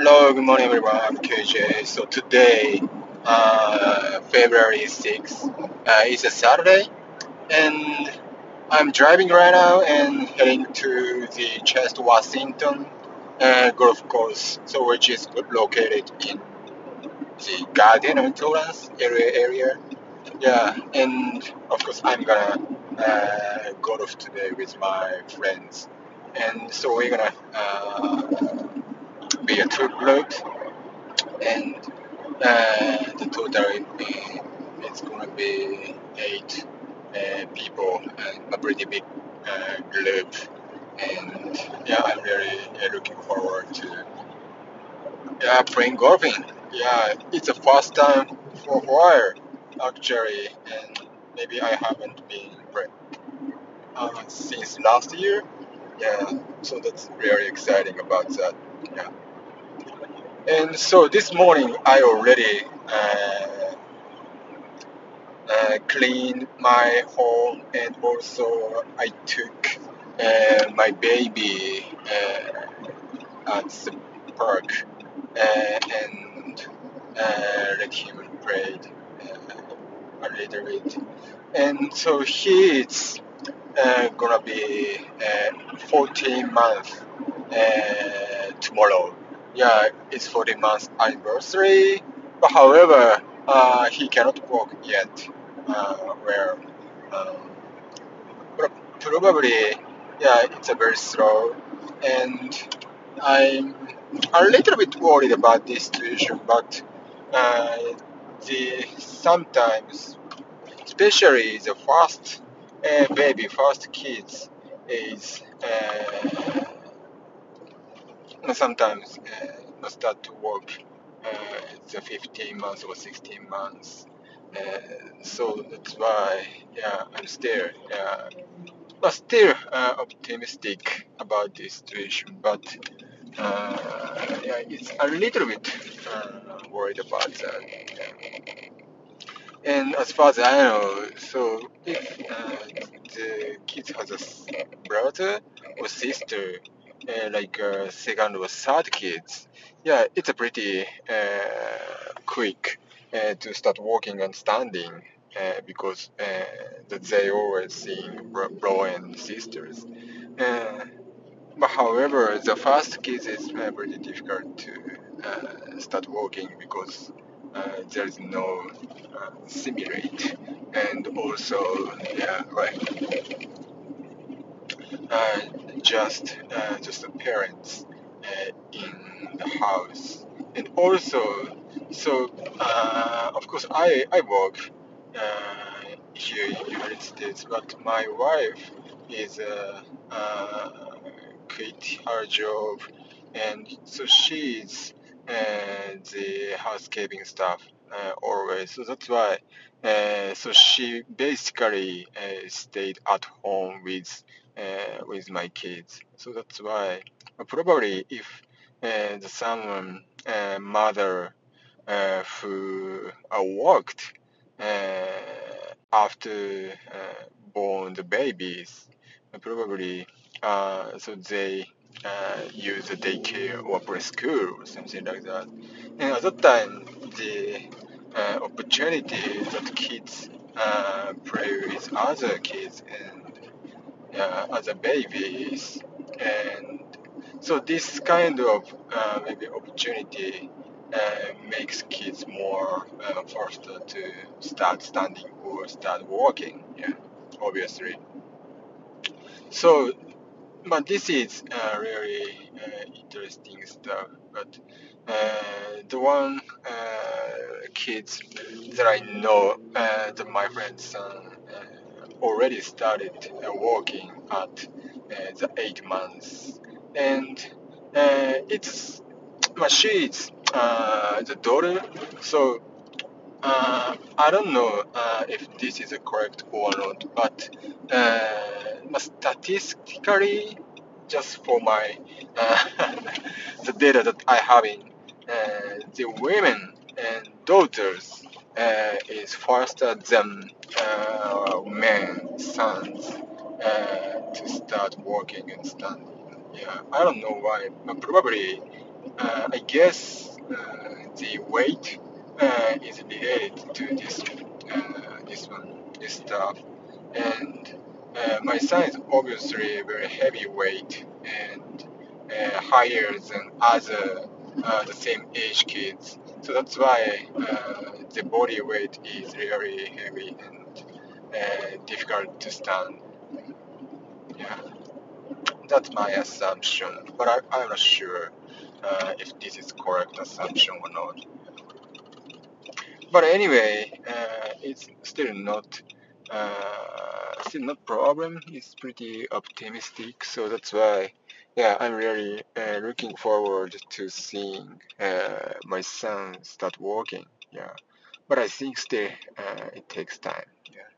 Hello, good morning everyone. I'm KJ. So today, uh, February 6th, uh, is a Saturday, and I'm driving right now and heading to the Chester Washington uh, golf course, so which is located in the Gardena and Torrance area. Area, yeah, and of course I'm gonna uh, golf today with my friends, and so we're gonna uh, be a two group and uh, the total is gonna be eight uh, people and a pretty big uh, group. And yeah I'm really uh, looking forward to yeah playing golfing. Yeah it's a first time for a while actually. And maybe I haven't been uh, since last year yeah so that's really exciting about that yeah and so this morning I already uh, uh, cleaned my home and also I took uh, my baby uh, at the park uh, and uh, let him play a little bit. And so he uh, gonna be uh, 14 months uh, tomorrow yeah, it's 40 months anniversary. But however, uh, he cannot walk yet. Uh, where um, probably, yeah, it's a very slow, and I'm a little bit worried about this situation. But uh, the sometimes, especially the first uh, baby, first kids, is. Uh, sometimes uh, start to work uh, the 15 months or 16 months. So that's why, yeah, I'm still, yeah, but still optimistic about this situation. But yeah, it's a little bit worried about that. And as far as I know, so if uh, the kid has a brother or sister, uh, like uh, second or third kids, yeah, it's a pretty uh, quick uh, to start walking and standing because that they always seeing bro and sisters. but however, the first kids is pretty difficult to start walking because there is no simulate and also yeah right uh, just uh, just the parents uh, in the house. And also so uh, of course I, I work uh, here in the United States but my wife is uh, uh, quit her job. And so she's the housekeeping staff always so that's why so she basically stayed at home with uh, with my kids. So that's why uh, probably if uh, the someone uh, mother uh, who uh, worked after born the babies, probably so they use the daycare or preschool or something like that. And that time, the opportunity that kids play with other kids and uh, a babies. And so this kind of uh, maybe opportunity uh, makes kids more uh, forced to start standing or start walking. Yeah obviously. So but this is uh, really uh, interesting stuff. But the one kids that I know that my friend's son already started uh, working at uh, the eight months, and uh, it's well, she's the daughter, so uh, I don't know uh, if this is correct or not, but uh, statistically, just for my the data that I have in the women and daughters is faster than uh, men, sons, uh, to start working and standing. Yeah, I don't know why, but probably uh, I guess uh, the weight uh, is related to this uh, this one this stuff and uh, my son is obviously very heavy weight and uh, higher than other uh, the same age kids. So that's why uh, the body weight is really heavy and uh, difficult to stand. Yeah. That's my assumption but I, i'm not sure if this is correct assumption or not. But anyway, it's still not uh, still not problem. It's pretty optimistic, so that's why yeah, I'm really uh, looking forward to seeing uh, my son start walking. Yeah, but I think still uh, it takes time. Yeah.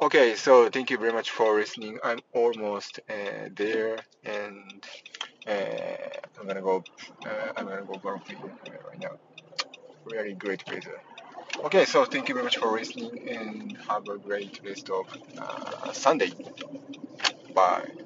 Okay, so thank you very much for listening. I'm almost uh, there, and uh, I'm gonna go. Uh, I'm gonna go golfing right now really great pleasure. Okay, so thank you very much for listening and have a great rest of uh, Sunday. Bye.